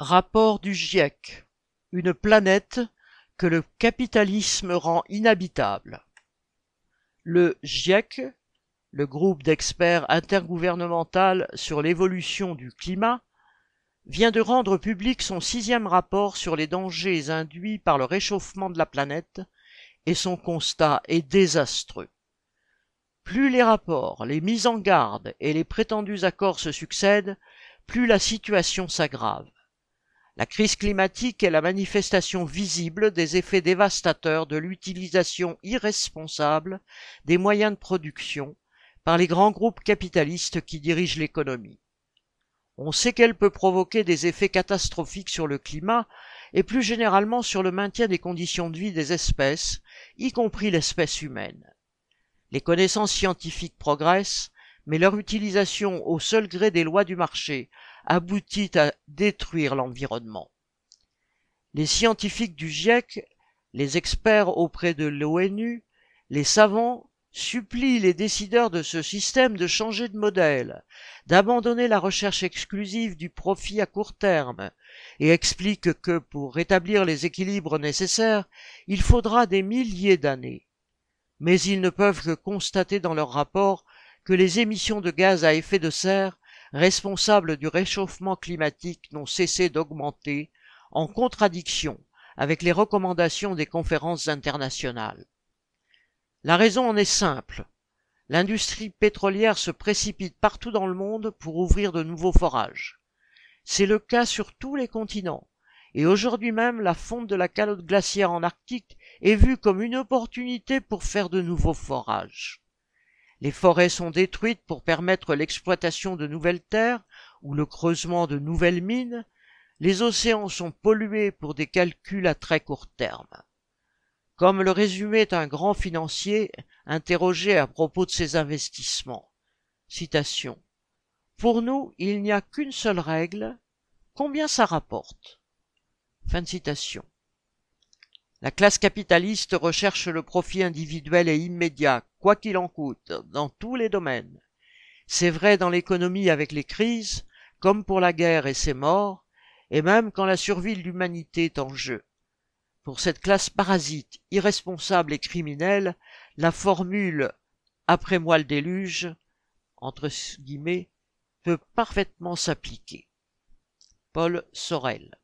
Rapport du GIEC. Une planète que le capitalisme rend inhabitable. Le GIEC, le groupe d'experts intergouvernemental sur l'évolution du climat, vient de rendre public son sixième rapport sur les dangers induits par le réchauffement de la planète et son constat est désastreux. Plus les rapports, les mises en garde et les prétendus accords se succèdent, plus la situation s'aggrave. La crise climatique est la manifestation visible des effets dévastateurs de l'utilisation irresponsable des moyens de production par les grands groupes capitalistes qui dirigent l'économie. On sait qu'elle peut provoquer des effets catastrophiques sur le climat et plus généralement sur le maintien des conditions de vie des espèces, y compris l'espèce humaine. Les connaissances scientifiques progressent, mais leur utilisation au seul gré des lois du marché aboutit à détruire l'environnement. Les scientifiques du GIEC, les experts auprès de l'ONU, les savants supplient les décideurs de ce système de changer de modèle, d'abandonner la recherche exclusive du profit à court terme, et expliquent que pour rétablir les équilibres nécessaires, il faudra des milliers d'années. Mais ils ne peuvent que constater dans leur rapport que les émissions de gaz à effet de serre responsables du réchauffement climatique n'ont cessé d'augmenter, en contradiction avec les recommandations des conférences internationales. La raison en est simple. L'industrie pétrolière se précipite partout dans le monde pour ouvrir de nouveaux forages. C'est le cas sur tous les continents, et aujourd'hui même la fonte de la calotte glaciaire en Arctique est vue comme une opportunité pour faire de nouveaux forages. Les forêts sont détruites pour permettre l'exploitation de nouvelles terres ou le creusement de nouvelles mines. Les océans sont pollués pour des calculs à très court terme. Comme le résumait un grand financier interrogé à propos de ses investissements. Citation. Pour nous, il n'y a qu'une seule règle. Combien ça rapporte? Fin de citation. La classe capitaliste recherche le profit individuel et immédiat, quoi qu'il en coûte, dans tous les domaines. C'est vrai dans l'économie avec les crises, comme pour la guerre et ses morts, et même quand la survie de l'humanité est en jeu. Pour cette classe parasite, irresponsable et criminelle, la formule après moi le déluge, entre guillemets, peut parfaitement s'appliquer. Paul Sorel